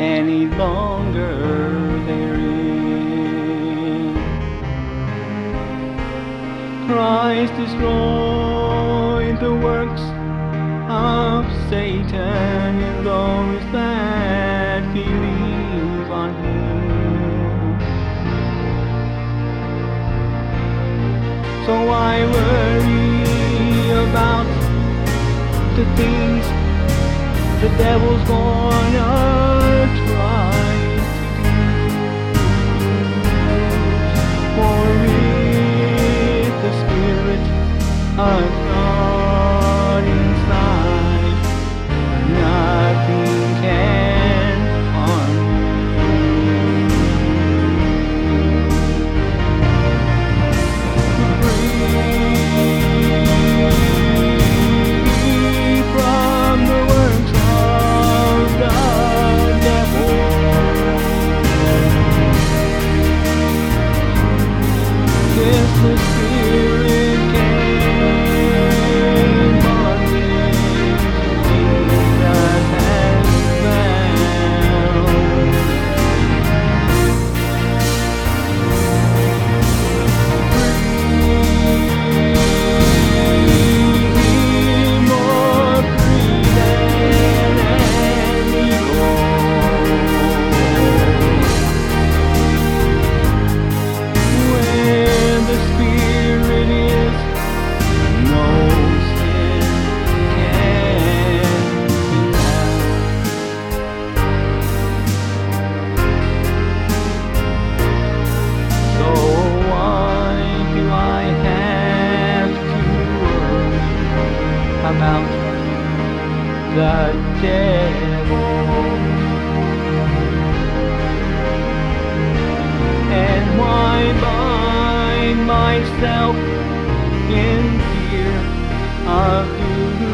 any longer therein. Christ destroyed the works of Satan in those that believe on him. So I worry about the things the devil's gonna Alright. count the devil. And why bind myself in fear of evil?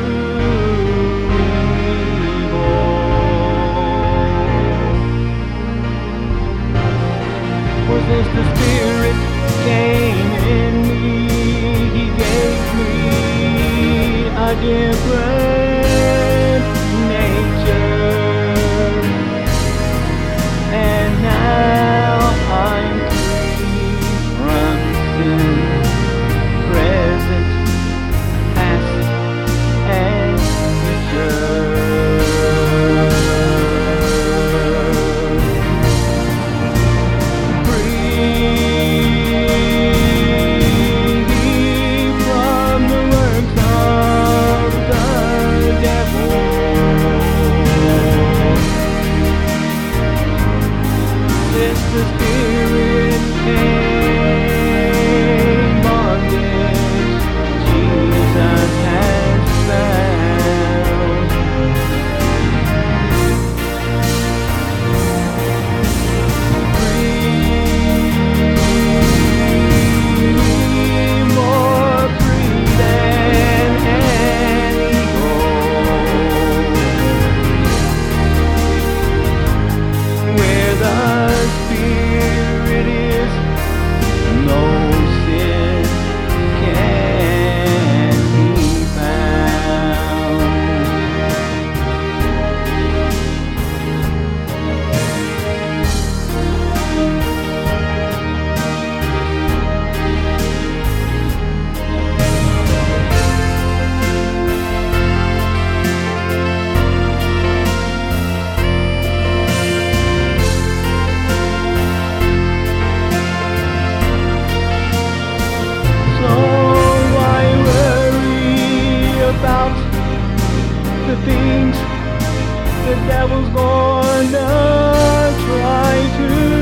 Was this the spirit came? I give about the things the devil's gonna try to